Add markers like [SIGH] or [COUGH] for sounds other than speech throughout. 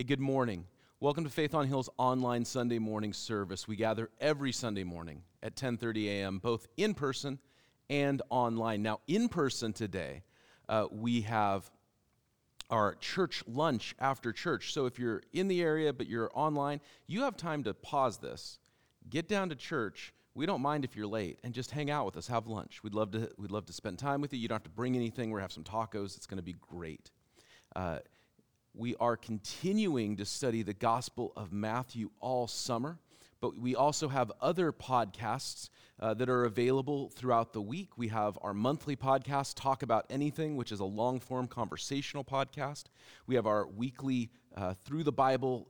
Hey, good morning. Welcome to Faith on Hill's online Sunday morning service. We gather every Sunday morning at 10:30 a.m., both in person and online. Now, in person today, uh, we have our church lunch after church. So if you're in the area but you're online, you have time to pause this, get down to church. We don't mind if you're late and just hang out with us, have lunch. We'd love to, we'd love to spend time with you. You don't have to bring anything. We're to have some tacos. It's going to be great. Uh, we are continuing to study the Gospel of Matthew all summer, but we also have other podcasts uh, that are available throughout the week. We have our monthly podcast, Talk About Anything, which is a long form conversational podcast. We have our weekly uh, Through the Bible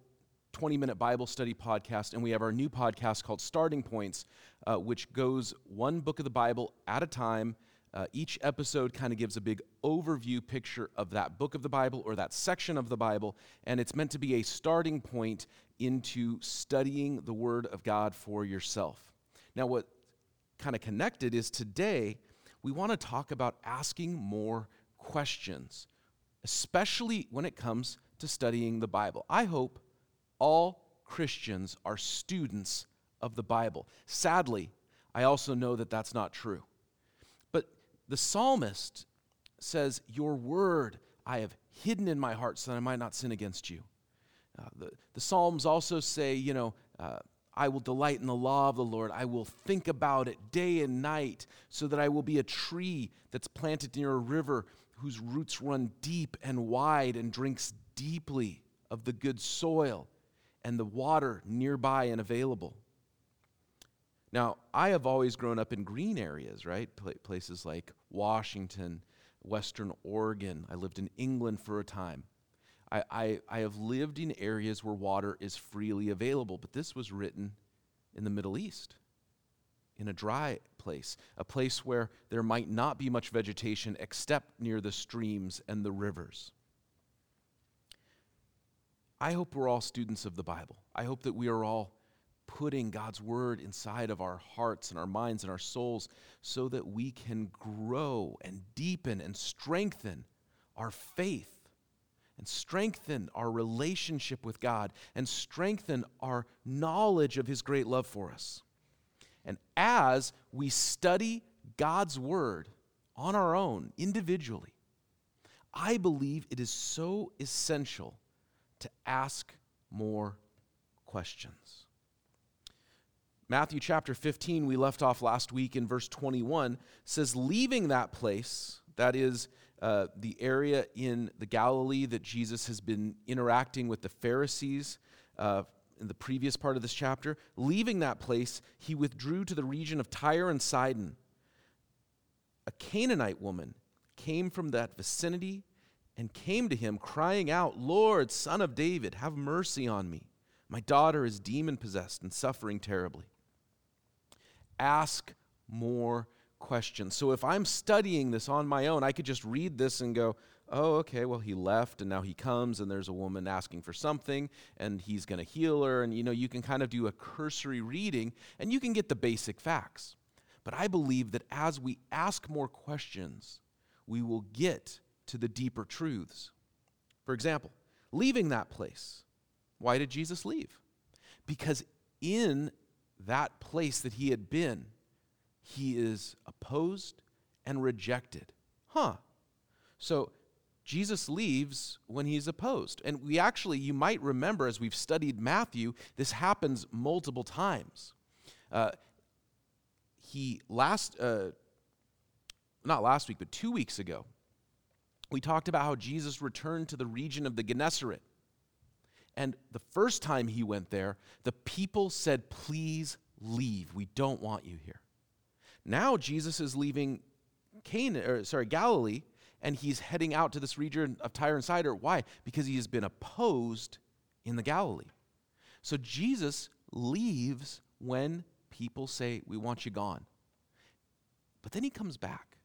20 minute Bible study podcast, and we have our new podcast called Starting Points, uh, which goes one book of the Bible at a time uh, each episode kind of gives a big overview picture of that book of the Bible or that section of the Bible, and it's meant to be a starting point into studying the Word of God for yourself. Now, what kind of connected is today we want to talk about asking more questions, especially when it comes to studying the Bible. I hope all Christians are students of the Bible. Sadly, I also know that that's not true. The psalmist says, Your word I have hidden in my heart so that I might not sin against you. Uh, the, the Psalms also say, you know, uh, I will delight in the law of the Lord. I will think about it day and night so that I will be a tree that's planted near a river whose roots run deep and wide and drinks deeply of the good soil and the water nearby and available. Now, I have always grown up in green areas, right? places like Washington, Western Oregon. I lived in England for a time. I, I, I have lived in areas where water is freely available, but this was written in the Middle East, in a dry place, a place where there might not be much vegetation except near the streams and the rivers. I hope we're all students of the Bible. I hope that we are all putting God's word inside of our hearts and our minds and our souls so that we can grow and deepen and strengthen our faith and strengthen our relationship with God and strengthen our knowledge of His great love for us. And as we study God's Word on our own, individually, I believe it is so essential to ask more questions. Matthew chapter 15, we left off last week in verse 21, says, Leaving that place, that is uh, the area in the Galilee that Jesus has been interacting with the Pharisees uh, in the previous part of this chapter, leaving that place, he withdrew to the region of Tyre and Sidon. A Canaanite woman came from that vicinity and came to him, crying out, Lord, son of David, have mercy on me. My daughter is demon possessed and suffering terribly ask more questions. So if I'm studying this on my own, I could just read this and go, oh, okay, well, he left and now he comes and there's a woman asking for something and he's going to heal her. And you know, you can kind of do a cursory reading and you can get the basic facts. But I believe that as we ask more questions, we will get to the deeper truths. For example, leaving that place. Why did Jesus leave? Because in that place that he had been, he is opposed and rejected. Huh. So Jesus leaves when he's opposed. And we actually, you might remember as we've studied Matthew, this happens multiple times. Uh, he last, uh, not last week, but two weeks ago, we talked about how Jesus returned to the region of the Gennesaret. And the first time he went there, the people said, Please leave. We don't want you here. Now Jesus is leaving Canaan, or sorry, Galilee, and he's heading out to this region of Tyre and Sidon. Why? Because he has been opposed in the Galilee. So Jesus leaves when people say, We want you gone. But then he comes back.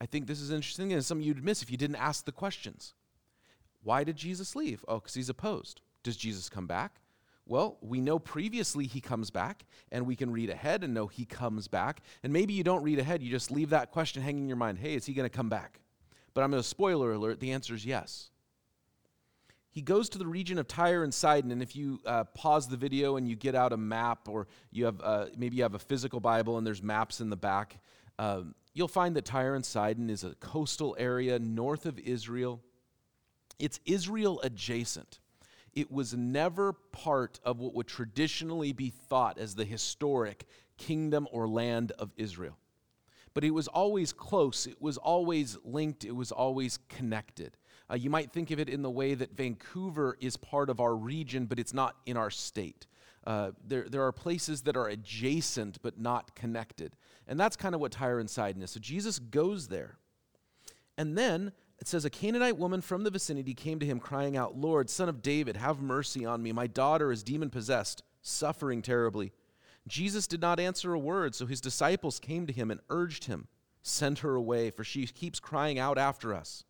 I think this is interesting and something you'd miss if you didn't ask the questions. Why did Jesus leave? Oh, because he's opposed. Does Jesus come back? Well, we know previously he comes back, and we can read ahead and know he comes back. And maybe you don't read ahead, you just leave that question hanging in your mind hey, is he going to come back? But I'm going to spoiler alert the answer is yes. he goes to the region of Tyre and Sidon, and if you uh, pause the video and you get out a map, or you have uh, maybe you have a physical Bible and there's maps in the back, um, you'll find that Tyre and Sidon is a coastal area north of Israel. It's Israel adjacent. It was never part of what would traditionally be thought as the historic kingdom or land of Israel. But it was always close, it was always linked, it was always connected. Uh, you might think of it in the way that Vancouver is part of our region, but it's not in our state. Uh, there, there are places that are adjacent but not connected. And that's kind of what Tyre and Sidon is. So Jesus goes there. And then it says, A Canaanite woman from the vicinity came to him, crying out, Lord, son of David, have mercy on me. My daughter is demon possessed, suffering terribly. Jesus did not answer a word, so his disciples came to him and urged him, Send her away, for she keeps crying out after us.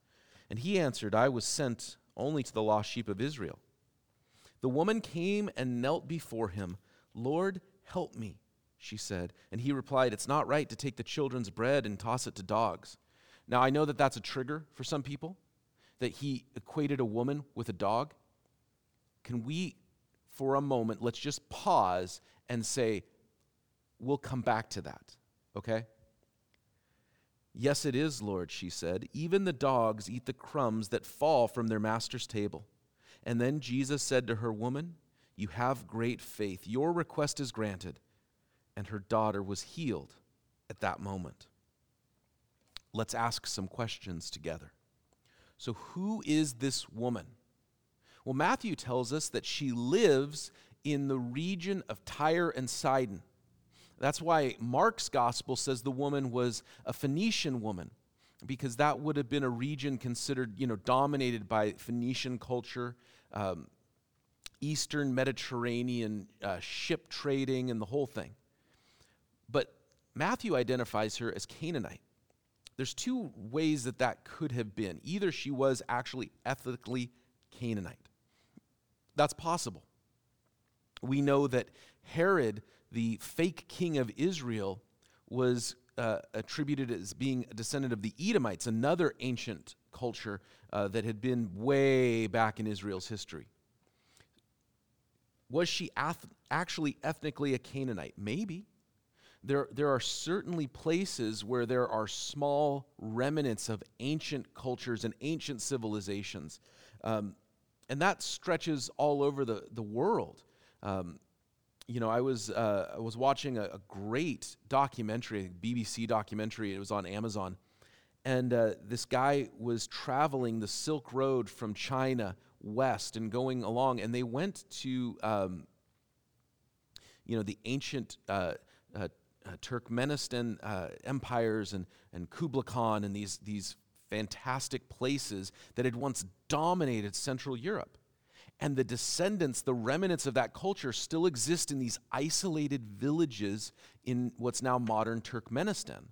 And he answered, I was sent only to the lost sheep of Israel. The woman came and knelt before him. Lord, help me, she said. And he replied, It's not right to take the children's bread and toss it to dogs. Now, I know that that's a trigger for some people, that he equated a woman with a dog. Can we, for a moment, let's just pause and say, We'll come back to that, okay? Yes, it is, Lord, she said. Even the dogs eat the crumbs that fall from their master's table. And then Jesus said to her, Woman, you have great faith. Your request is granted. And her daughter was healed at that moment. Let's ask some questions together. So, who is this woman? Well, Matthew tells us that she lives in the region of Tyre and Sidon. That's why Mark's gospel says the woman was a Phoenician woman, because that would have been a region considered, you know, dominated by Phoenician culture, um, Eastern Mediterranean uh, ship trading, and the whole thing. But Matthew identifies her as Canaanite. There's two ways that that could have been. Either she was actually ethnically Canaanite. That's possible. We know that Herod the fake king of Israel was uh, attributed as being a descendant of the Edomites, another ancient culture uh, that had been way back in Israel's history. Was she ath- actually ethnically a Canaanite? Maybe. There, there are certainly places where there are small remnants of ancient cultures and ancient civilizations. Um, and that stretches all over the, the world. Um, you know, I was uh, I was watching a, a, great documentary, a BBC documentary. It was on Amazon, and uh, this guy was traveling the Silk Road from China west and going along, and they went to, um, you know, the ancient uh, uh, Turkmenistan uh, empires and and Kublai Khan and these these fantastic places that had once dominated Central Europe and the descendants, the remnants of that culture, still exist in these isolated villages in what's now modern Turkmenistan.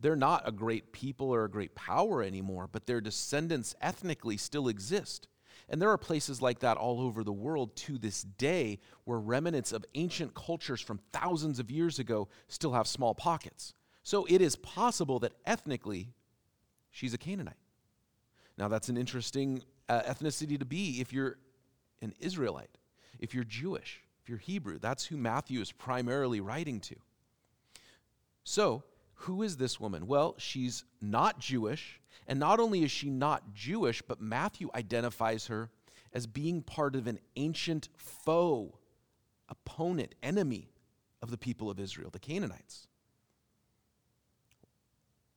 They're not a great people or a great power anymore, but their descendants ethnically still exist. And there are places like that all over the world to this day where remnants of ancient cultures from thousands of years ago still have small pockets. So it is possible that ethnically she's a Canaanite. Now, that's an interesting uh, ethnicity to be if you're an Israelite, if you're Jewish, if you're Hebrew. That's who Matthew is primarily writing to. So, who is this woman? Well, she's not Jewish. And not only is she not Jewish, but Matthew identifies her as being part of an ancient foe, opponent, enemy of the people of Israel, the Canaanites.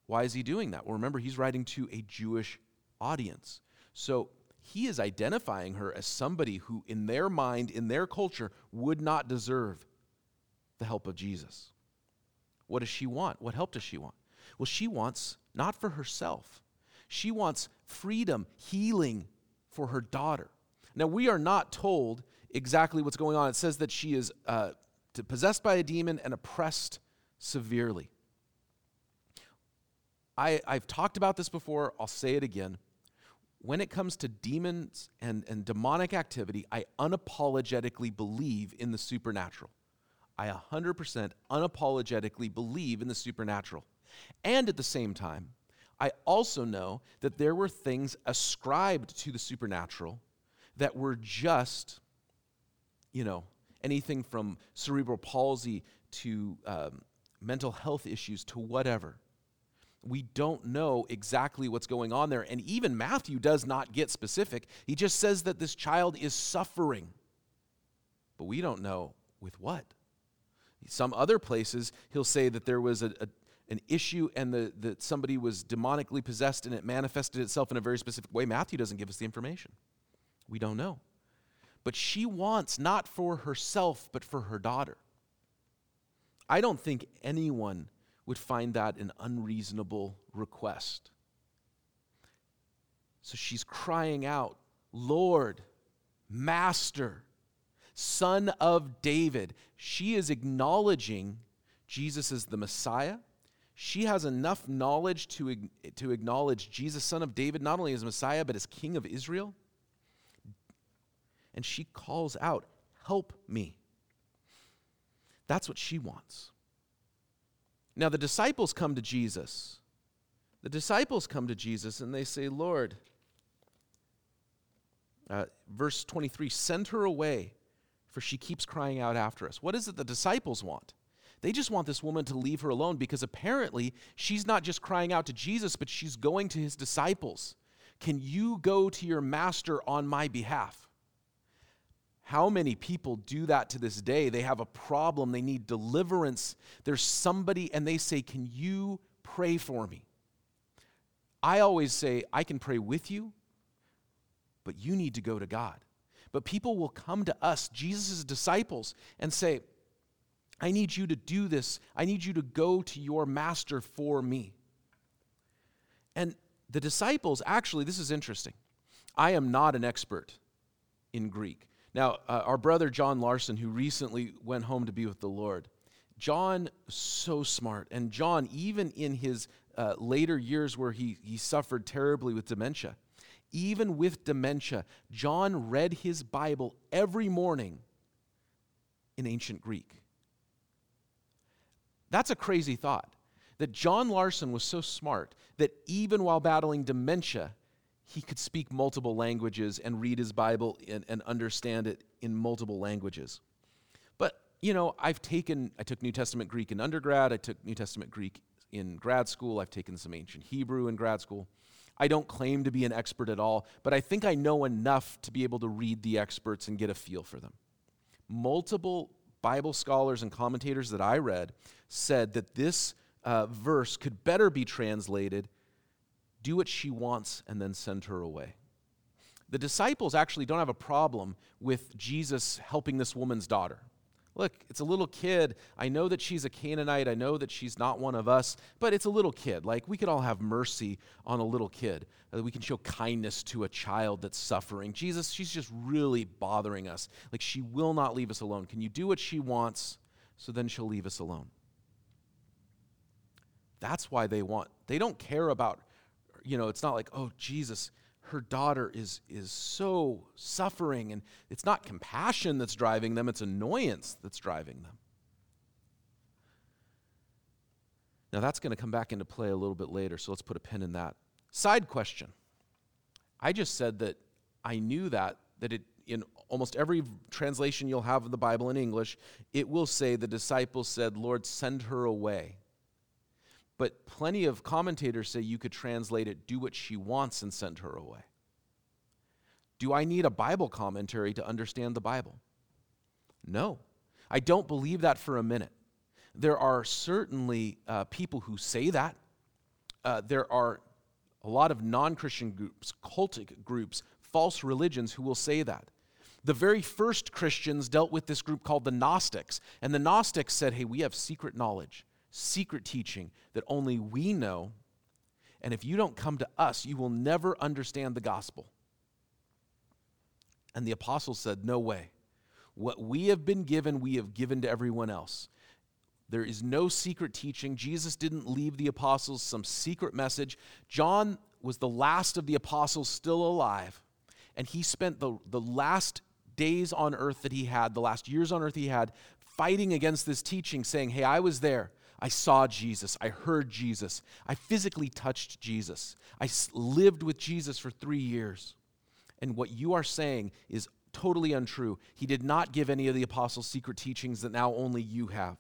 Why is he doing that? Well, remember, he's writing to a Jewish audience. So he is identifying her as somebody who, in their mind, in their culture, would not deserve the help of Jesus. What does she want? What help does she want? Well, she wants not for herself, she wants freedom, healing for her daughter. Now, we are not told exactly what's going on. It says that she is uh, possessed by a demon and oppressed severely. I, I've talked about this before, I'll say it again when it comes to demons and, and demonic activity, I unapologetically believe in the supernatural. I 100% unapologetically believe in the supernatural. And at the same time, I also know that there were things ascribed to the supernatural that were just, you know, anything from cerebral palsy to um, mental health issues to whatever. We don't know exactly what's going on there. And even Matthew does not get specific. He just says that this child is suffering. But we don't know with what. Some other places, he'll say that there was a, a an issue and the, that somebody was demonically possessed and it manifested itself in a very specific way. Matthew doesn't give us the information. We don't know. But she wants not for herself, but for her daughter. I don't think anyone would find that an unreasonable request. So she's crying out, Lord, Master, Son of David. She is acknowledging Jesus as the Messiah. She has enough knowledge to, to acknowledge Jesus, Son of David, not only as Messiah, but as King of Israel. And she calls out, Help me. That's what she wants. Now, the disciples come to Jesus. The disciples come to Jesus and they say, Lord, uh, verse 23, send her away, for she keeps crying out after us. What is it the disciples want? They just want this woman to leave her alone because apparently she's not just crying out to Jesus, but she's going to his disciples. Can you go to your master on my behalf? How many people do that to this day? They have a problem, they need deliverance. There's somebody, and they say, Can you pray for me? I always say, I can pray with you, but you need to go to God. But people will come to us, Jesus' disciples, and say, I need you to do this. I need you to go to your master for me. And the disciples, actually, this is interesting. I am not an expert in Greek. Now, uh, our brother John Larson, who recently went home to be with the Lord, John, so smart. And John, even in his uh, later years where he, he suffered terribly with dementia, even with dementia, John read his Bible every morning in ancient Greek. That's a crazy thought. That John Larson was so smart that even while battling dementia, he could speak multiple languages and read his Bible and, and understand it in multiple languages. But, you know, I've taken, I took New Testament Greek in undergrad, I took New Testament Greek in grad school, I've taken some ancient Hebrew in grad school. I don't claim to be an expert at all, but I think I know enough to be able to read the experts and get a feel for them. Multiple Bible scholars and commentators that I read said that this uh, verse could better be translated do what she wants, and then send her away. The disciples actually don't have a problem with Jesus helping this woman's daughter. Look, it's a little kid. I know that she's a Canaanite. I know that she's not one of us, but it's a little kid. Like, we could all have mercy on a little kid. Uh, we can show kindness to a child that's suffering. Jesus, she's just really bothering us. Like, she will not leave us alone. Can you do what she wants so then she'll leave us alone? That's why they want, they don't care about you know, it's not like, oh, Jesus, her daughter is, is so suffering. And it's not compassion that's driving them, it's annoyance that's driving them. Now, that's going to come back into play a little bit later, so let's put a pin in that. Side question. I just said that I knew that, that it, in almost every translation you'll have of the Bible in English, it will say the disciples said, Lord, send her away. But plenty of commentators say you could translate it, do what she wants and send her away. Do I need a Bible commentary to understand the Bible? No. I don't believe that for a minute. There are certainly uh, people who say that. Uh, there are a lot of non Christian groups, cultic groups, false religions who will say that. The very first Christians dealt with this group called the Gnostics. And the Gnostics said, hey, we have secret knowledge secret teaching that only we know. And if you don't come to us, you will never understand the gospel. And the apostles said, No way. What we have been given, we have given to everyone else. There is no secret teaching. Jesus didn't leave the apostles some secret message. John was the last of the apostles still alive, and he spent the, the last days on earth that he had, the last years on earth he had, fighting against this teaching, saying, Hey, I was there. I saw Jesus. I heard Jesus. I physically touched Jesus. I lived with Jesus for three years. And what you are saying is totally untrue. He did not give any of the apostles' secret teachings that now only you have.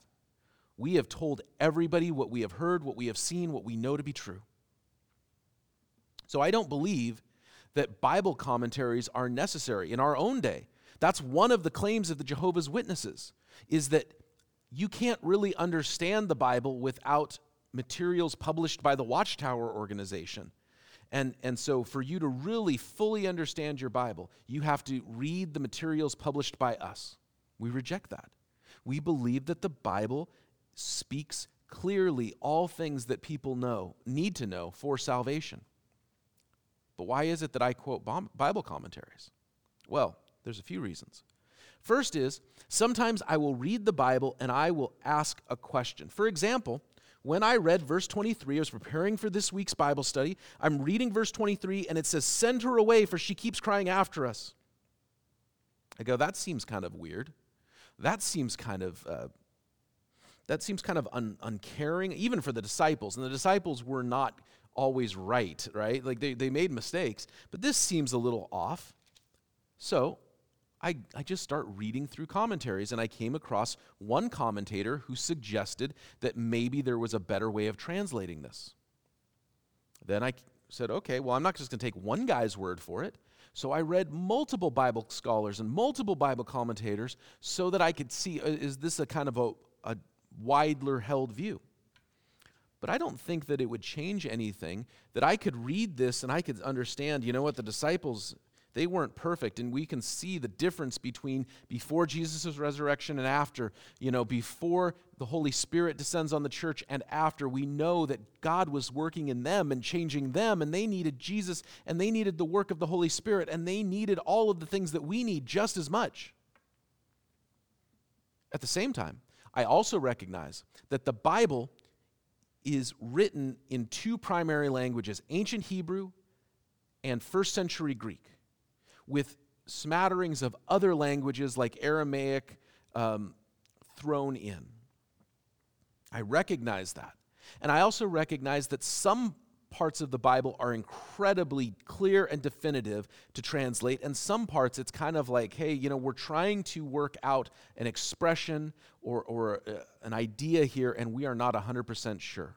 We have told everybody what we have heard, what we have seen, what we know to be true. So I don't believe that Bible commentaries are necessary in our own day. That's one of the claims of the Jehovah's Witnesses is that you can't really understand the Bible without materials published by the Watchtower organization. And, and so, for you to really fully understand your Bible, you have to read the materials published by us. We reject that. We believe that the Bible speaks clearly all things that people know, need to know for salvation. But why is it that I quote Bible commentaries? Well, there's a few reasons. First is sometimes I will read the Bible and I will ask a question. For example, when I read verse 23, I was preparing for this week's Bible study. I'm reading verse 23 and it says, Send her away, for she keeps crying after us. I go, That seems kind of weird. That seems kind of. Uh, that seems kind of un- uncaring, even for the disciples. And the disciples were not always right, right? Like they, they made mistakes, but this seems a little off. So I, I just start reading through commentaries, and I came across one commentator who suggested that maybe there was a better way of translating this. Then I said, okay, well, I'm not just going to take one guy's word for it. So I read multiple Bible scholars and multiple Bible commentators so that I could see uh, is this a kind of a, a widely held view? But I don't think that it would change anything that I could read this and I could understand, you know what, the disciples they weren't perfect, and we can see the difference between before Jesus' resurrection and after. You know, before the Holy Spirit descends on the church and after, we know that God was working in them and changing them, and they needed Jesus, and they needed the work of the Holy Spirit, and they needed all of the things that we need just as much. At the same time, I also recognize that the Bible is written in two primary languages ancient Hebrew and first century Greek with smatterings of other languages like Aramaic um, thrown in. I recognize that. And I also recognize that some parts of the Bible are incredibly clear and definitive to translate, and some parts it's kind of like, hey, you know, we're trying to work out an expression or, or uh, an idea here, and we are not 100% sure.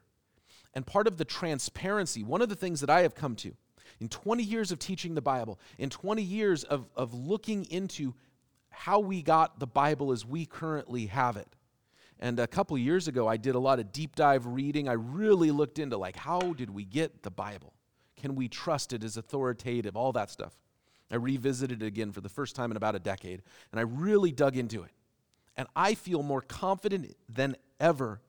And part of the transparency, one of the things that I have come to in 20 years of teaching the Bible, in 20 years of, of looking into how we got the Bible as we currently have it. And a couple years ago, I did a lot of deep dive reading. I really looked into, like, how did we get the Bible? Can we trust it as authoritative? All that stuff. I revisited it again for the first time in about a decade, and I really dug into it. And I feel more confident than ever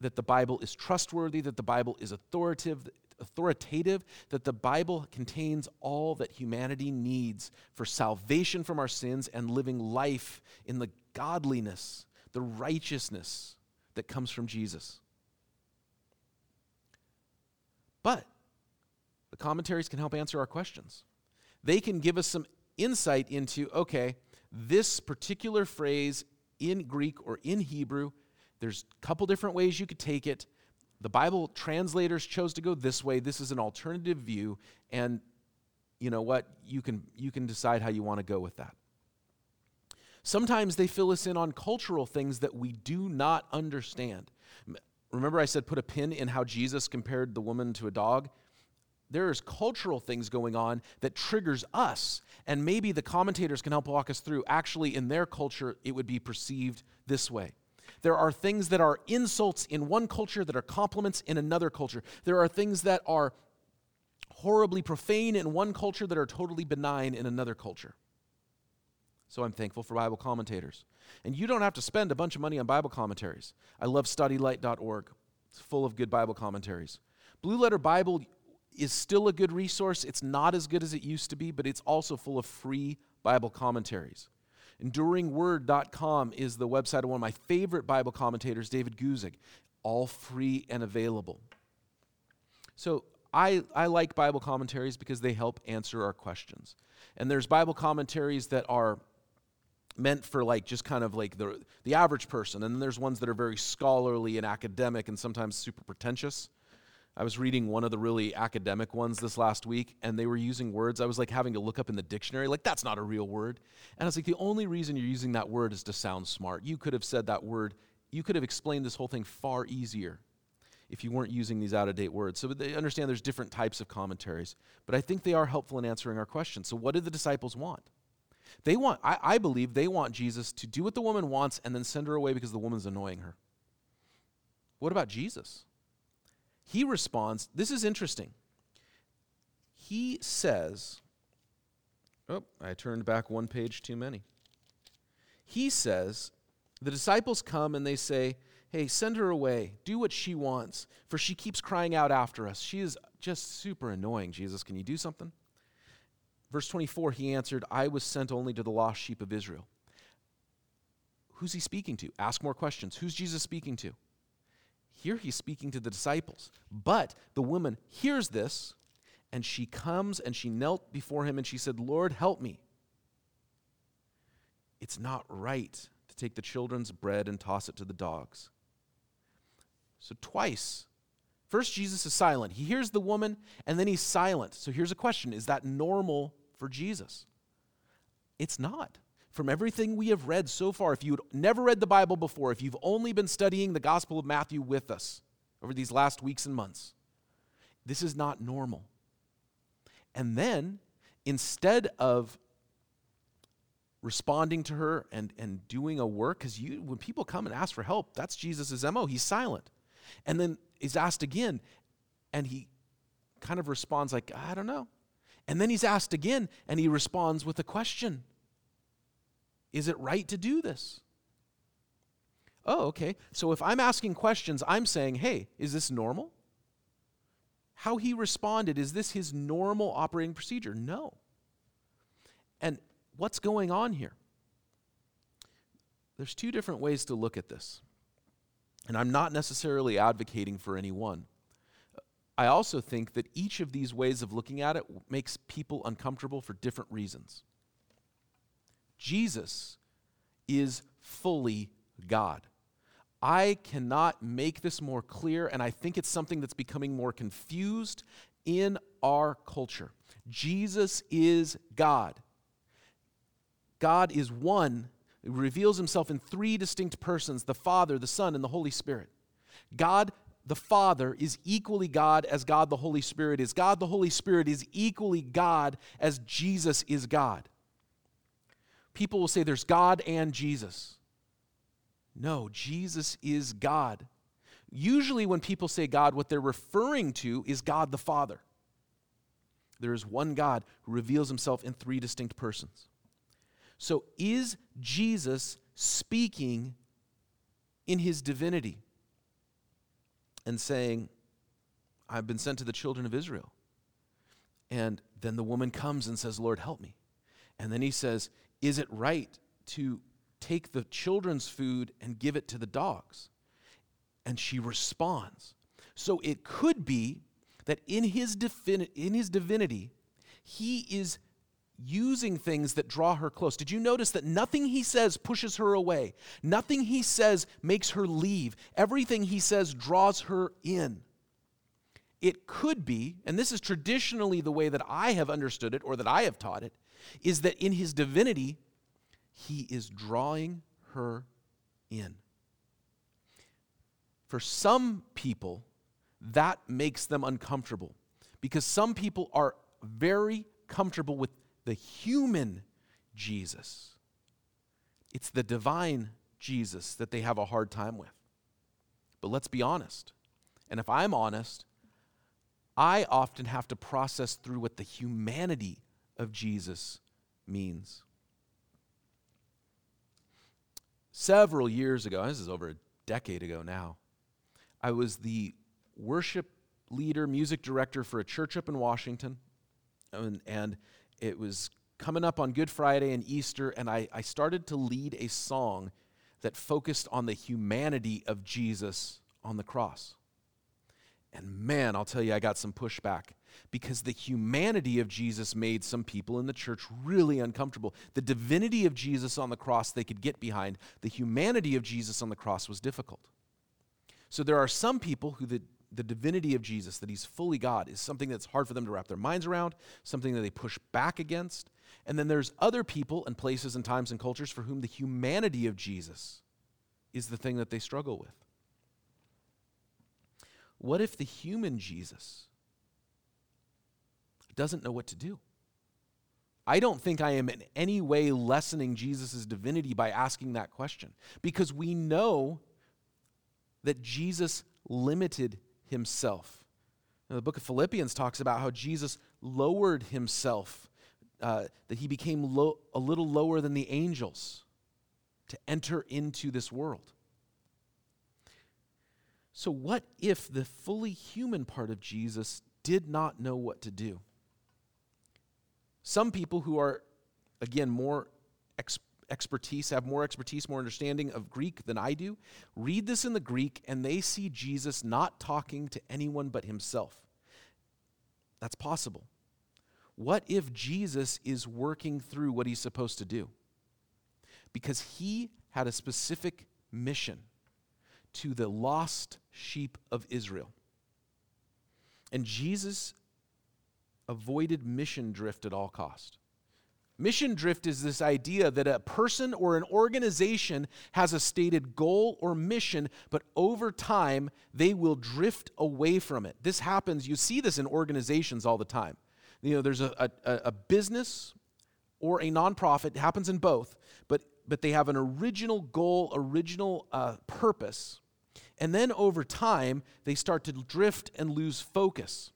that the Bible is trustworthy, that the Bible is authoritative, authoritative that the Bible contains all that humanity needs for salvation from our sins and living life in the godliness, the righteousness that comes from Jesus. But the commentaries can help answer our questions. They can give us some insight into okay, this particular phrase in Greek or in Hebrew, there's a couple different ways you could take it the Bible translators chose to go this way. This is an alternative view, and you know what? You can, you can decide how you want to go with that. Sometimes they fill us in on cultural things that we do not understand. Remember, I said put a pin in how Jesus compared the woman to a dog? There's cultural things going on that triggers us, and maybe the commentators can help walk us through. Actually, in their culture, it would be perceived this way. There are things that are insults in one culture that are compliments in another culture. There are things that are horribly profane in one culture that are totally benign in another culture. So I'm thankful for Bible commentators. And you don't have to spend a bunch of money on Bible commentaries. I love studylight.org. It's full of good Bible commentaries. Blue Letter Bible is still a good resource. It's not as good as it used to be, but it's also full of free Bible commentaries. EnduringWord.com is the website of one of my favorite Bible commentators, David Guzik, all free and available. So I, I like Bible commentaries because they help answer our questions. And there's Bible commentaries that are meant for like just kind of like the, the average person. And then there's ones that are very scholarly and academic and sometimes super pretentious. I was reading one of the really academic ones this last week, and they were using words I was like having to look up in the dictionary, like, that's not a real word. And I was like, the only reason you're using that word is to sound smart. You could have said that word, you could have explained this whole thing far easier if you weren't using these out of date words. So they understand there's different types of commentaries, but I think they are helpful in answering our question. So, what did the disciples want? They want, I, I believe, they want Jesus to do what the woman wants and then send her away because the woman's annoying her. What about Jesus? He responds, this is interesting. He says, oh, I turned back one page too many. He says, the disciples come and they say, hey, send her away. Do what she wants, for she keeps crying out after us. She is just super annoying, Jesus. Can you do something? Verse 24, he answered, I was sent only to the lost sheep of Israel. Who's he speaking to? Ask more questions. Who's Jesus speaking to? Here he's speaking to the disciples. But the woman hears this, and she comes and she knelt before him and she said, Lord, help me. It's not right to take the children's bread and toss it to the dogs. So, twice. First, Jesus is silent. He hears the woman, and then he's silent. So, here's a question Is that normal for Jesus? It's not from everything we have read so far, if you'd never read the Bible before, if you've only been studying the Gospel of Matthew with us over these last weeks and months, this is not normal. And then, instead of responding to her and, and doing a work, because you when people come and ask for help, that's Jesus' MO. He's silent. And then he's asked again, and he kind of responds like, I don't know. And then he's asked again, and he responds with a question. Is it right to do this? Oh, okay. So if I'm asking questions, I'm saying, hey, is this normal? How he responded, is this his normal operating procedure? No. And what's going on here? There's two different ways to look at this. And I'm not necessarily advocating for any one. I also think that each of these ways of looking at it makes people uncomfortable for different reasons. Jesus is fully God. I cannot make this more clear, and I think it's something that's becoming more confused in our culture. Jesus is God. God is one, he reveals himself in three distinct persons the Father, the Son, and the Holy Spirit. God the Father is equally God as God the Holy Spirit is. God the Holy Spirit is equally God as Jesus is God people will say there's God and Jesus. No, Jesus is God. Usually, when people say God, what they're referring to is God the Father. There is one God who reveals himself in three distinct persons. So, is Jesus speaking in his divinity and saying, I've been sent to the children of Israel? And then the woman comes and says, Lord, help me. And then he says, is it right to take the children's food and give it to the dogs? And she responds. So it could be that in his, in his divinity, he is using things that draw her close. Did you notice that nothing he says pushes her away? Nothing he says makes her leave. Everything he says draws her in. It could be, and this is traditionally the way that I have understood it or that I have taught it, is that in his divinity, he is drawing her in. For some people, that makes them uncomfortable because some people are very comfortable with the human Jesus. It's the divine Jesus that they have a hard time with. But let's be honest. And if I'm honest, I often have to process through what the humanity of Jesus means. Several years ago, this is over a decade ago now, I was the worship leader, music director for a church up in Washington. And, and it was coming up on Good Friday and Easter, and I, I started to lead a song that focused on the humanity of Jesus on the cross. And man, I'll tell you, I got some pushback because the humanity of Jesus made some people in the church really uncomfortable. The divinity of Jesus on the cross they could get behind, the humanity of Jesus on the cross was difficult. So there are some people who the, the divinity of Jesus, that he's fully God, is something that's hard for them to wrap their minds around, something that they push back against. And then there's other people and places and times and cultures for whom the humanity of Jesus is the thing that they struggle with. What if the human Jesus doesn't know what to do? I don't think I am in any way lessening Jesus' divinity by asking that question because we know that Jesus limited himself. Now, the book of Philippians talks about how Jesus lowered himself, uh, that he became a little lower than the angels to enter into this world. So, what if the fully human part of Jesus did not know what to do? Some people who are, again, more ex- expertise, have more expertise, more understanding of Greek than I do, read this in the Greek and they see Jesus not talking to anyone but himself. That's possible. What if Jesus is working through what he's supposed to do? Because he had a specific mission to the lost sheep of Israel. And Jesus avoided mission drift at all cost. Mission drift is this idea that a person or an organization has a stated goal or mission, but over time they will drift away from it. This happens, you see this in organizations all the time. You know, there's a, a, a business or a nonprofit, it happens in both, but, but they have an original goal, original uh, purpose, and then over time they start to drift and lose focus.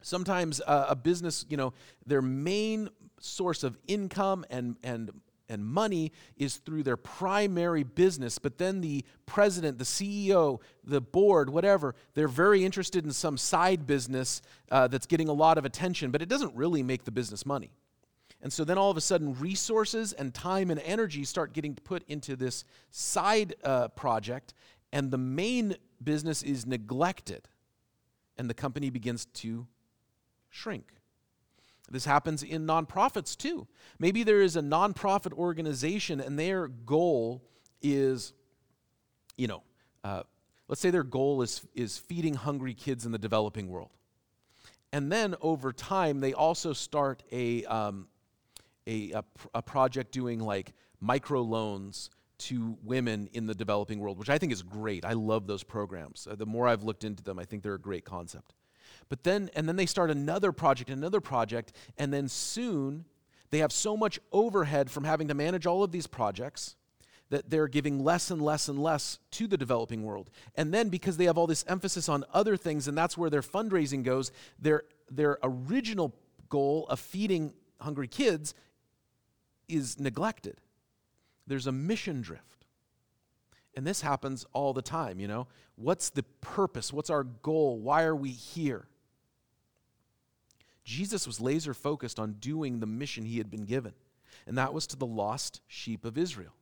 Sometimes uh, a business, you know, their main source of income and, and, and money is through their primary business, but then the president, the CEO, the board, whatever, they're very interested in some side business uh, that's getting a lot of attention, but it doesn't really make the business money. And so then all of a sudden, resources and time and energy start getting put into this side uh, project, and the main business is neglected, and the company begins to shrink. This happens in nonprofits too. Maybe there is a nonprofit organization and their goal is, you know, uh, let's say their goal is, is feeding hungry kids in the developing world. And then over time, they also start a, um, a, a, a project doing like microloans to women in the developing world, which I think is great. I love those programs. Uh, the more I've looked into them, I think they're a great concept. But then, and then they start another project, another project, and then soon they have so much overhead from having to manage all of these projects that they're giving less and less and less to the developing world. And then because they have all this emphasis on other things, and that's where their fundraising goes, their, their original goal of feeding hungry kids is neglected. There's a mission drift. And this happens all the time, you know? What's the purpose? What's our goal? Why are we here? Jesus was laser focused on doing the mission he had been given, and that was to the lost sheep of Israel.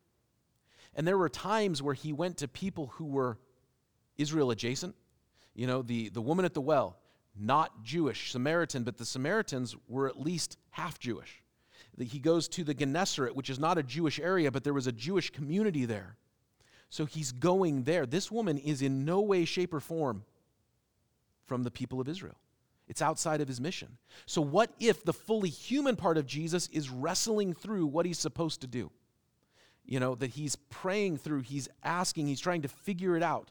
And there were times where he went to people who were Israel adjacent. You know, the, the woman at the well, not Jewish, Samaritan, but the Samaritans were at least half Jewish. He goes to the Gennesaret, which is not a Jewish area, but there was a Jewish community there. So he's going there. This woman is in no way, shape, or form from the people of Israel. It's outside of his mission. So, what if the fully human part of Jesus is wrestling through what he's supposed to do? You know, that he's praying through, he's asking, he's trying to figure it out.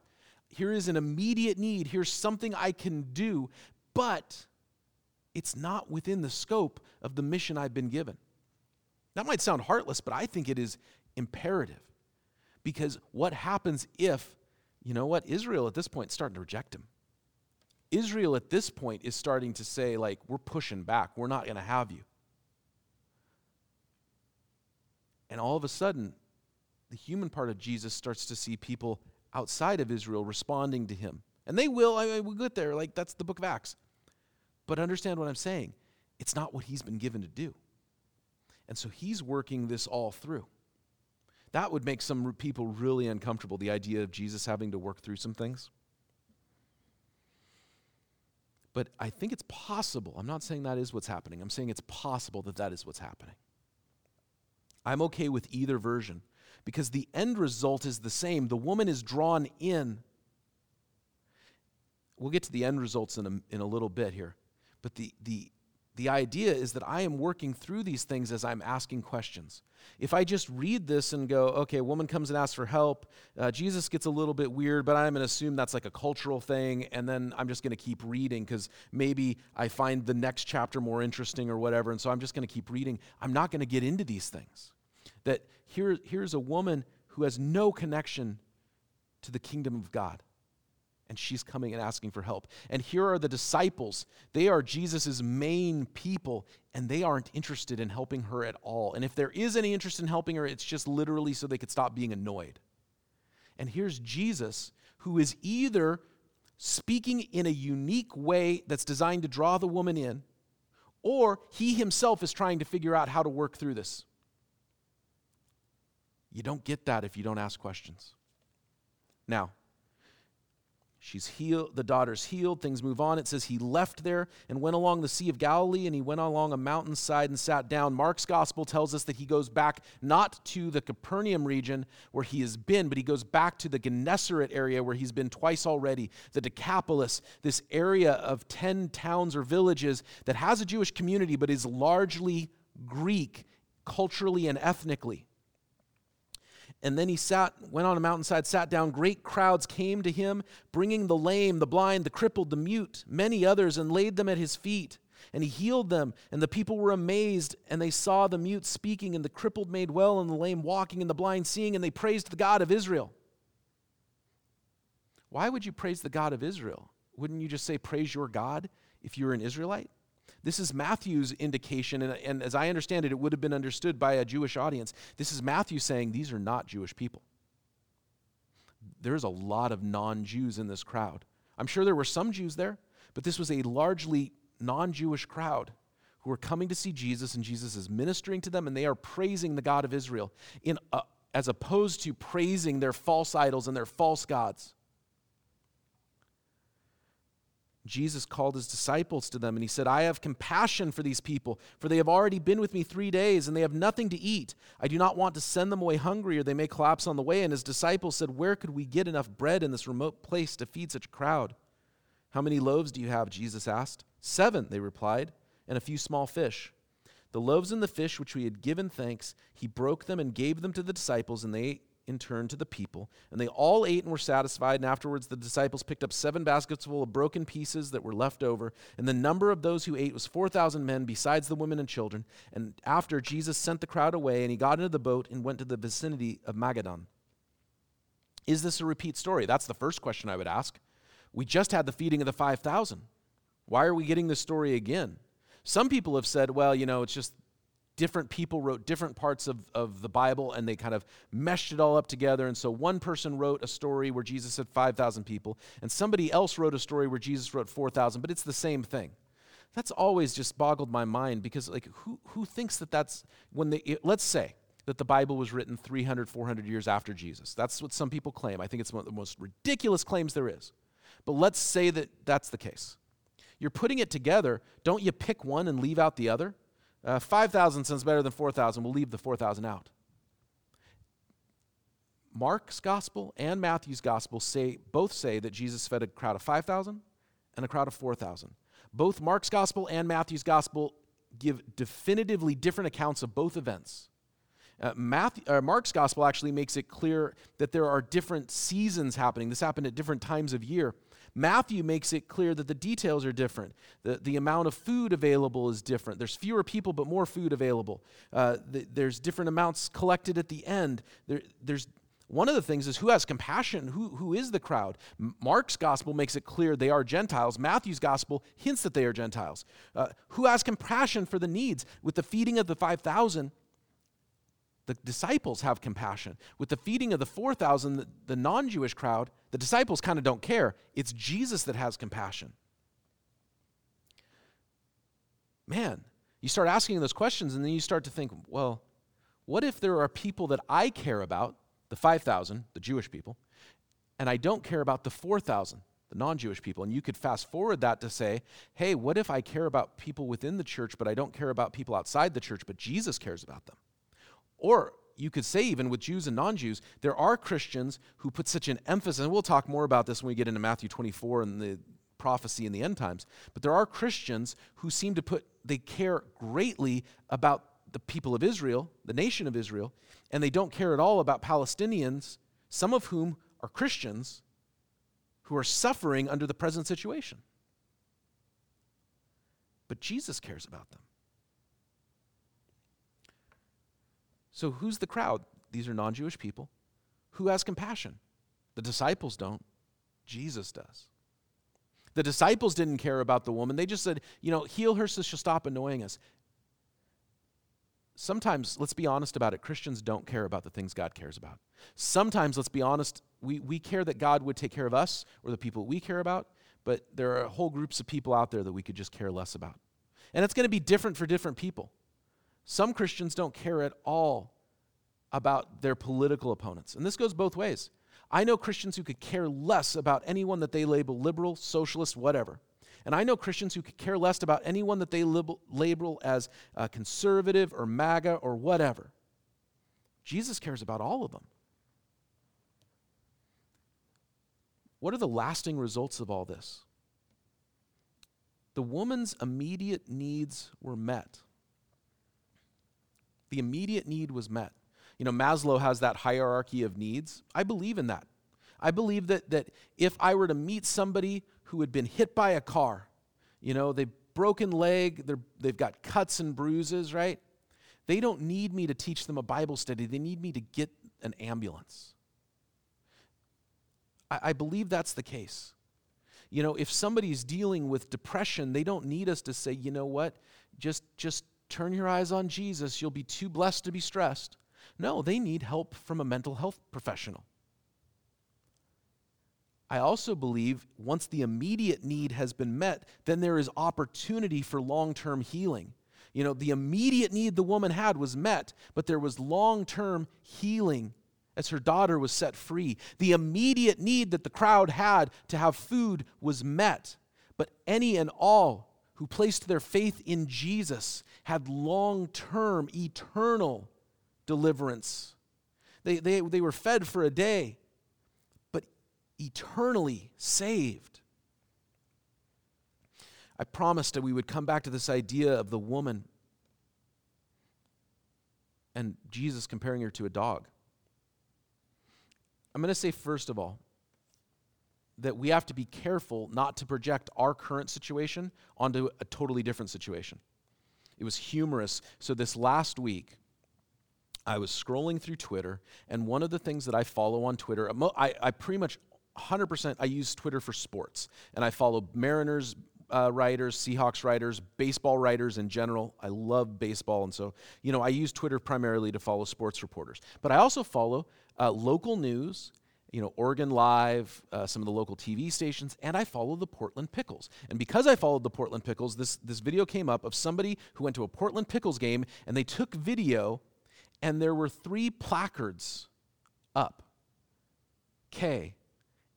Here is an immediate need, here's something I can do, but it's not within the scope of the mission I've been given. That might sound heartless, but I think it is imperative. Because what happens if, you know what, Israel at this point is starting to reject him? Israel at this point is starting to say, like, we're pushing back. We're not going to have you. And all of a sudden, the human part of Jesus starts to see people outside of Israel responding to him. And they will, I mean, we'll get there. Like, that's the book of Acts. But understand what I'm saying. It's not what he's been given to do. And so he's working this all through. That would make some people really uncomfortable, the idea of Jesus having to work through some things. But I think it's possible. I'm not saying that is what's happening. I'm saying it's possible that that is what's happening. I'm okay with either version because the end result is the same. The woman is drawn in. We'll get to the end results in a, in a little bit here. But the, the, the idea is that I am working through these things as I'm asking questions. If I just read this and go, okay, a woman comes and asks for help, uh, Jesus gets a little bit weird, but I'm going to assume that's like a cultural thing, and then I'm just going to keep reading because maybe I find the next chapter more interesting or whatever, and so I'm just going to keep reading. I'm not going to get into these things. That here, here's a woman who has no connection to the kingdom of God and she's coming and asking for help. And here are the disciples. They are Jesus' main people, and they aren't interested in helping her at all. And if there is any interest in helping her, it's just literally so they could stop being annoyed. And here's Jesus, who is either speaking in a unique way that's designed to draw the woman in, or he himself is trying to figure out how to work through this. You don't get that if you don't ask questions. Now, She's healed, the daughter's healed, things move on. It says he left there and went along the Sea of Galilee and he went along a mountainside and sat down. Mark's gospel tells us that he goes back not to the Capernaum region where he has been, but he goes back to the Gennesaret area where he's been twice already, the Decapolis, this area of 10 towns or villages that has a Jewish community but is largely Greek culturally and ethnically. And then he sat, went on a mountainside, sat down. Great crowds came to him, bringing the lame, the blind, the crippled, the mute, many others, and laid them at his feet. And he healed them. And the people were amazed, and they saw the mute speaking, and the crippled made well, and the lame walking, and the blind seeing, and they praised the God of Israel. Why would you praise the God of Israel? Wouldn't you just say, Praise your God if you were an Israelite? This is Matthew's indication, and, and as I understand it, it would have been understood by a Jewish audience. This is Matthew saying these are not Jewish people. There's a lot of non Jews in this crowd. I'm sure there were some Jews there, but this was a largely non Jewish crowd who are coming to see Jesus, and Jesus is ministering to them, and they are praising the God of Israel in, as opposed to praising their false idols and their false gods. Jesus called his disciples to them and he said, I have compassion for these people, for they have already been with me three days and they have nothing to eat. I do not want to send them away hungry or they may collapse on the way. And his disciples said, Where could we get enough bread in this remote place to feed such a crowd? How many loaves do you have? Jesus asked. Seven, they replied, and a few small fish. The loaves and the fish which we had given thanks, he broke them and gave them to the disciples, and they ate in turn to the people. And they all ate and were satisfied. And afterwards, the disciples picked up seven baskets full of broken pieces that were left over. And the number of those who ate was 4,000 men, besides the women and children. And after, Jesus sent the crowd away, and he got into the boat and went to the vicinity of Magadan. Is this a repeat story? That's the first question I would ask. We just had the feeding of the 5,000. Why are we getting this story again? Some people have said, well, you know, it's just different people wrote different parts of, of the Bible and they kind of meshed it all up together. And so one person wrote a story where Jesus said 5,000 people, and somebody else wrote a story where Jesus wrote 4,000, but it's the same thing. That's always just boggled my mind because, like, who, who thinks that that's when they, it, let's say that the Bible was written 300, 400 years after Jesus. That's what some people claim. I think it's one of the most ridiculous claims there is. But let's say that that's the case. You're putting it together. Don't you pick one and leave out the other? Uh, 5,000 sounds better than 4,000. We'll leave the 4,000 out. Mark's gospel and Matthew's gospel say both say that Jesus fed a crowd of 5,000 and a crowd of 4,000. Both Mark's gospel and Matthew's gospel give definitively different accounts of both events. Uh, Matthew, uh, Mark's gospel actually makes it clear that there are different seasons happening. This happened at different times of year. Matthew makes it clear that the details are different. The, the amount of food available is different. There's fewer people, but more food available. Uh, the, there's different amounts collected at the end. There, there's one of the things is who has compassion? Who, who is the crowd? Mark's gospel makes it clear they are Gentiles. Matthew's gospel hints that they are Gentiles. Uh, who has compassion for the needs? With the feeding of the 5,000, the disciples have compassion. With the feeding of the 4,000, the, non Jewish crowd, the disciples kind of don't care. It's Jesus that has compassion. Man, you start asking those questions, and then you start to think, well, what if there are people that I care about, the 5,000, the Jewish people, and I don't care about the 4,000, the non Jewish people. And you could fast forward that to say, hey, what if I care about people within the church, but I don't care about people outside the church, but Jesus cares about them? Or you could say, even with Jews and non Jews, there are Christians who put such an emphasis, and we'll talk more about this when we get into Matthew 24 and the prophecy in the end times, but there are Christians who seem to put, they care greatly about the people of Israel, the nation of Israel, and they don't care at all about Palestinians, some of whom are Christians who are suffering under the present situation. But Jesus cares about them. So, who's the crowd? These are non Jewish people. Who has compassion? The disciples don't, Jesus does. The disciples didn't care about the woman. They just said, you know, heal her so she'll stop annoying us. Sometimes, let's be honest about it, Christians don't care about the things God cares about. Sometimes, let's be honest, we, we care that God would take care of us or the people we care about, but there are whole groups of people out there that we could just care less about. And it's going to be different for different people. Some Christians don't care at all about their political opponents. And this goes both ways. I know Christians who could care less about anyone that they label liberal, socialist, whatever. And I know Christians who could care less about anyone that they label as uh, conservative or MAGA or whatever. Jesus cares about all of them. What are the lasting results of all this? The woman's immediate needs were met. The immediate need was met. You know, Maslow has that hierarchy of needs. I believe in that. I believe that, that if I were to meet somebody who had been hit by a car, you know, they've broken leg, they've got cuts and bruises, right? They don't need me to teach them a Bible study. They need me to get an ambulance. I, I believe that's the case. You know, if somebody's dealing with depression, they don't need us to say, you know what, just, just turn your eyes on Jesus. You'll be too blessed to be stressed. No, they need help from a mental health professional. I also believe once the immediate need has been met, then there is opportunity for long term healing. You know, the immediate need the woman had was met, but there was long term healing as her daughter was set free. The immediate need that the crowd had to have food was met, but any and all who placed their faith in Jesus had long term, eternal deliverance. They, they, they were fed for a day, but eternally saved. I promised that we would come back to this idea of the woman and Jesus comparing her to a dog. I'm going to say, first of all, that we have to be careful not to project our current situation onto a totally different situation. It was humorous. So, this last week, I was scrolling through Twitter, and one of the things that I follow on Twitter, I, I pretty much 100% I use Twitter for sports, and I follow Mariners uh, writers, Seahawks writers, baseball writers in general. I love baseball, and so you know I use Twitter primarily to follow sports reporters. But I also follow uh, local news, you know, Oregon Live, uh, some of the local TV stations, and I follow the Portland Pickles. And because I followed the Portland Pickles, this this video came up of somebody who went to a Portland Pickles game, and they took video and there were three placards up K,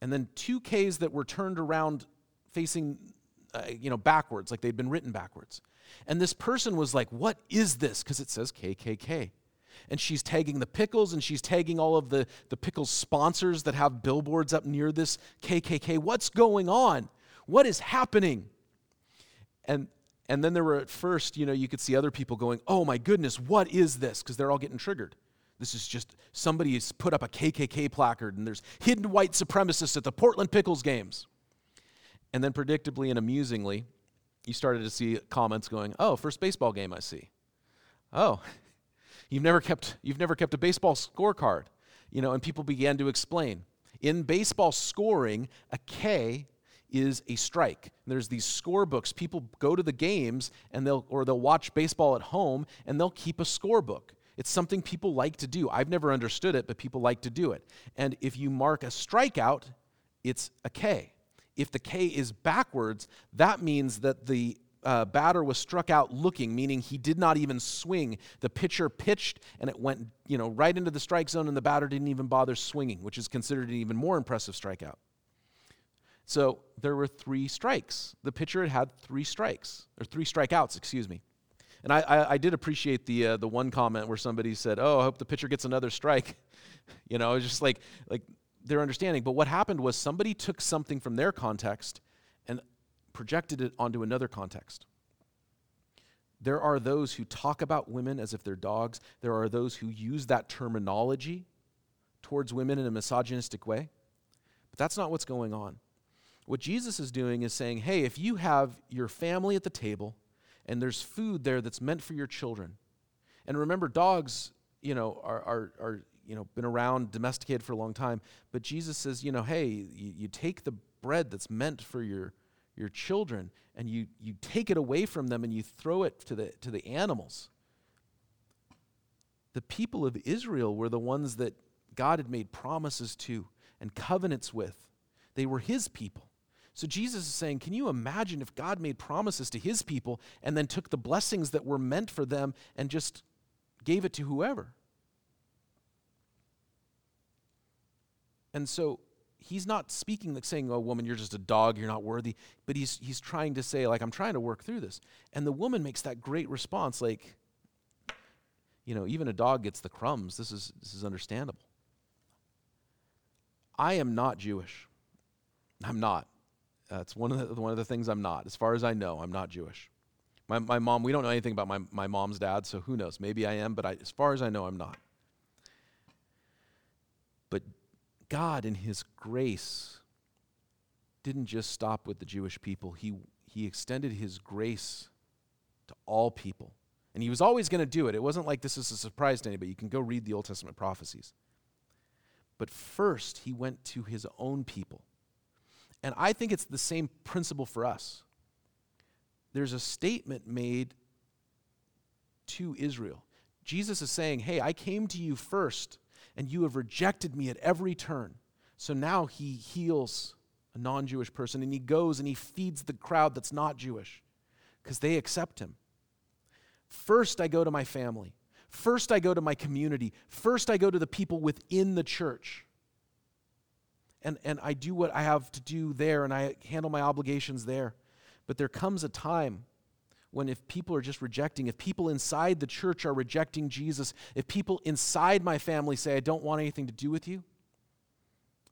and then two Ks that were turned around facing, uh, you know, backwards, like they'd been written backwards. And this person was like, What is this? Because it says KKK. And she's tagging the pickles and she's tagging all of the, the pickles sponsors that have billboards up near this KKK. What's going on? What is happening? And and then there were at first, you know, you could see other people going, oh my goodness, what is this? Because they're all getting triggered. This is just somebody has put up a KKK placard and there's hidden white supremacists at the Portland Pickles games. And then, predictably and amusingly, you started to see comments going, oh, first baseball game I see. Oh, [LAUGHS] you've never kept, you've never kept a baseball scorecard. You know, and people began to explain. In baseball scoring, a K is a strike. There's these scorebooks. People go to the games and they'll or they'll watch baseball at home and they'll keep a scorebook. It's something people like to do. I've never understood it, but people like to do it. And if you mark a strikeout, it's a K. If the K is backwards, that means that the uh, batter was struck out looking, meaning he did not even swing. The pitcher pitched and it went, you know, right into the strike zone, and the batter didn't even bother swinging, which is considered an even more impressive strikeout. So there were three strikes. The pitcher had had three strikes, or three strikeouts, excuse me. And I, I, I did appreciate the, uh, the one comment where somebody said, Oh, I hope the pitcher gets another strike. [LAUGHS] you know, it's just like, like their understanding. But what happened was somebody took something from their context projected it onto another context. There are those who talk about women as if they're dogs. There are those who use that terminology towards women in a misogynistic way. But that's not what's going on. What Jesus is doing is saying, hey, if you have your family at the table and there's food there that's meant for your children, and remember, dogs, you know, are, are, are you know, been around, domesticated for a long time, but Jesus says, you know, hey, you, you take the bread that's meant for your, your children and you, you take it away from them and you throw it to the, to the animals. The people of Israel were the ones that God had made promises to and covenants with. They were his people. So Jesus is saying, Can you imagine if God made promises to his people and then took the blessings that were meant for them and just gave it to whoever? And so he's not speaking like saying, Oh, woman, you're just a dog, you're not worthy. But he's, he's trying to say, like, I'm trying to work through this. And the woman makes that great response, like, you know, even a dog gets the crumbs. This is, this is understandable. I am not Jewish. I'm not. That's one of the, one of the things I'm not. As far as I know, I'm not Jewish. My, my mom, we don't know anything about my, my mom's dad, so who knows? Maybe I am, but I, as far as I know, I'm not. But God, in His grace, didn't just stop with the Jewish people, He, he extended His grace to all people. And He was always going to do it. It wasn't like this is a surprise to anybody. You can go read the Old Testament prophecies. But first, He went to His own people. And I think it's the same principle for us. There's a statement made to Israel. Jesus is saying, Hey, I came to you first and you have rejected me at every turn. So now he heals a non Jewish person and he goes and he feeds the crowd that's not Jewish because they accept him. First, I go to my family. First, I go to my community. First, I go to the people within the church. And, and I do what I have to do there and I handle my obligations there. But there comes a time when if people are just rejecting, if people inside the church are rejecting Jesus, if people inside my family say, I don't want anything to do with you,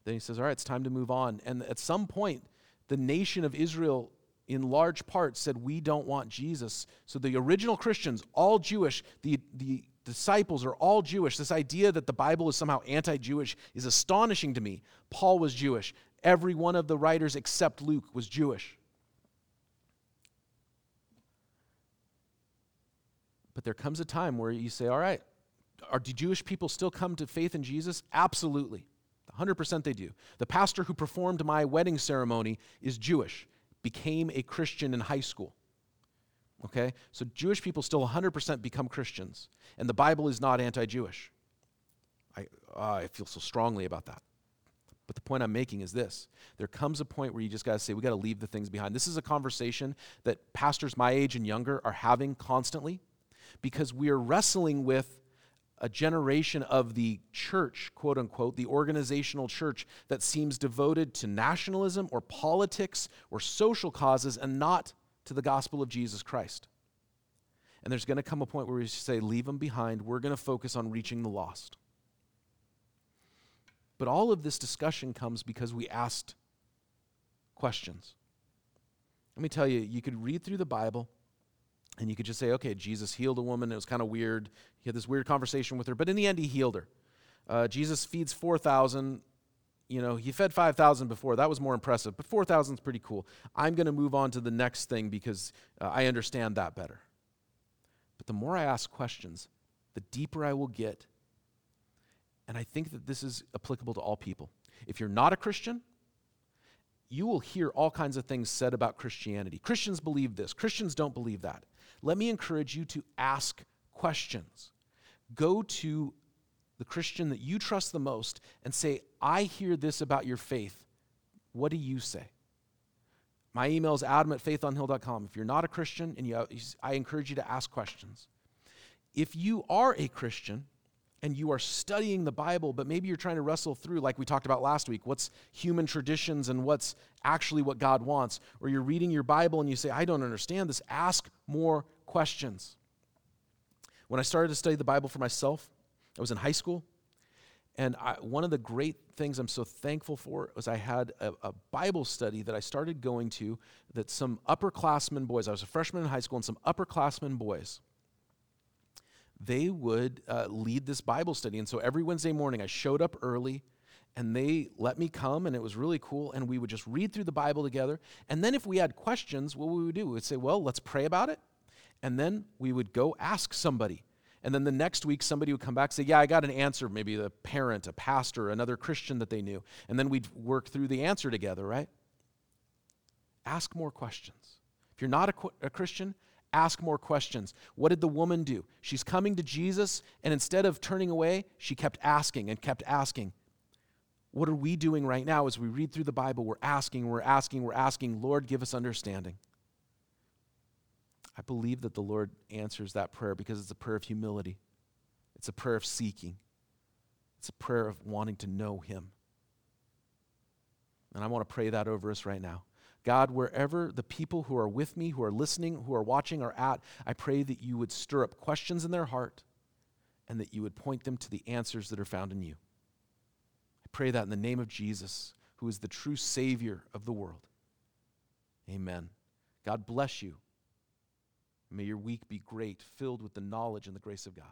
then he says, All right, it's time to move on. And at some point, the nation of Israel, in large part, said, We don't want Jesus. So the original Christians, all Jewish, the, the disciples are all Jewish. This idea that the Bible is somehow anti Jewish is astonishing to me. Paul was Jewish. Every one of the writers except Luke was Jewish. But there comes a time where you say, all right, are, do Jewish people still come to faith in Jesus? Absolutely. 100% they do. The pastor who performed my wedding ceremony is Jewish, became a Christian in high school. Okay? So Jewish people still 100% become Christians. And the Bible is not anti Jewish. I, uh, I feel so strongly about that. But the point I'm making is this there comes a point where you just got to say, we got to leave the things behind. This is a conversation that pastors my age and younger are having constantly because we are wrestling with a generation of the church, quote unquote, the organizational church that seems devoted to nationalism or politics or social causes and not to the gospel of Jesus Christ. And there's going to come a point where we say, leave them behind. We're going to focus on reaching the lost. But all of this discussion comes because we asked questions. Let me tell you, you could read through the Bible and you could just say, okay, Jesus healed a woman. It was kind of weird. He had this weird conversation with her, but in the end, he healed her. Uh, Jesus feeds 4,000. You know, he fed 5,000 before. That was more impressive, but 4,000 is pretty cool. I'm going to move on to the next thing because uh, I understand that better. But the more I ask questions, the deeper I will get. And I think that this is applicable to all people. If you're not a Christian, you will hear all kinds of things said about Christianity. Christians believe this, Christians don't believe that let me encourage you to ask questions. Go to the Christian that you trust the most and say, I hear this about your faith. What do you say? My email is adam at faithonhill.com. If you're not a Christian, and you, I encourage you to ask questions. If you are a Christian, and you are studying the Bible, but maybe you're trying to wrestle through, like we talked about last week, what's human traditions and what's actually what God wants, or you're reading your Bible and you say, I don't understand this, ask more questions. When I started to study the Bible for myself, I was in high school. And I, one of the great things I'm so thankful for was I had a, a, Bible study that I started going to that some upperclassmen boys, I was a freshman in high school, and some upperclassmen boys, they would uh, lead this Bible study. And so every Wednesday morning, I showed up early and they let me come, and it was really cool. And we would just read through the Bible together. And then if we had questions, what would we would do? We would say, Well, let's pray about it. And then we would go ask somebody. And then the next week, somebody would come back and say, Yeah, I got an answer. Maybe a parent, a pastor, another Christian that they knew. And then we'd work through the answer together, right? Ask more questions. If you're not a, a Christian, ask more questions. What did the woman do? She's coming to Jesus, and instead of turning away, she kept asking and kept asking. What are we doing right now as we read through the Bible? We're asking, we're asking, we're asking, Lord, give us understanding. I believe that the Lord answers that prayer because it's a prayer of humility, it's a prayer of seeking, it's a prayer of wanting to know Him. And I want to pray that over us right now. God, wherever the people who are with me, who are listening, who are watching are at, I pray that you would stir up questions in their heart and that you would point them to the answers that are found in you. I pray that in the name of Jesus, who is the true Savior of the world. Amen. God bless you. May your week be great, filled with the knowledge and the grace of God.